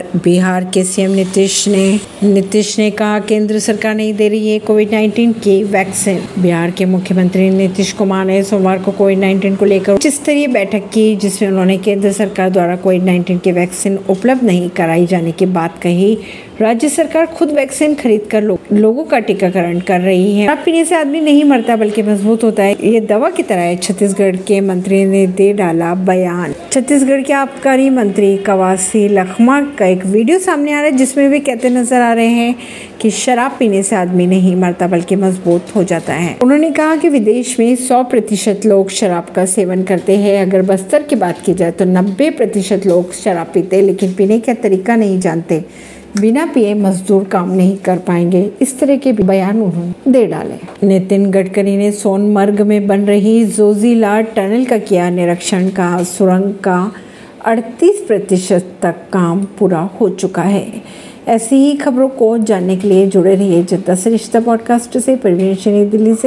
बिहार के सीएम नीतीश ने नीतीश ने कहा केंद्र सरकार नहीं दे रही है कोविड 19 की वैक्सीन बिहार के मुख्यमंत्री नीतीश कुमार ने सोमवार को कोविड 19 को लेकर उच्च स्तरीय बैठक की जिसमें उन्होंने केंद्र सरकार द्वारा कोविड 19 की वैक्सीन उपलब्ध नहीं कराई जाने की बात कही। राज्य सरकार खुद वैक्सीन खरीद कर लो, लोगों का टीकाकरण कर रही है। पीने से आदमी नहीं मरता बल्कि मज़बूत होता है। ये दवा की तरह है छत्तीसगढ़ के मंत्री ने दे डाला बयान। छत्तीसगढ़ के आबकारी मंत्री कवासी लखमा का एक वीडियो सामने आ रहा है, जिसमें वे कहते नज़र आ रहे हैं कि शराब पीने से आदमी नहीं मरता, बल्कि मज़बूत हो जाता है। उन्होंने कहा कि विदेश में 100 प्रतिशत लोग शराब का सेवन करते हैं। अगर बस्तर की बात की जाए तो 90 प्रतिशत लोग शराब पीते लेकिन पीने का तरीका नहीं जानते। बिना पिए मजदूर काम नहीं कर पाएँगे। इस तरह के बयान उन्होंने दे डाले। नितिन गडकरी ने सोनमर्ग में बन रही जोजीला टनल का किया निरीक्षण का सुरंग का 38 प्रतिशत तक काम पूरा हो चुका है। ऐसी ही खबरों को जानने के लिए जुड़े रहिए जनता से रिश्ता पॉडकास्ट से। परवीन दिल्ली से।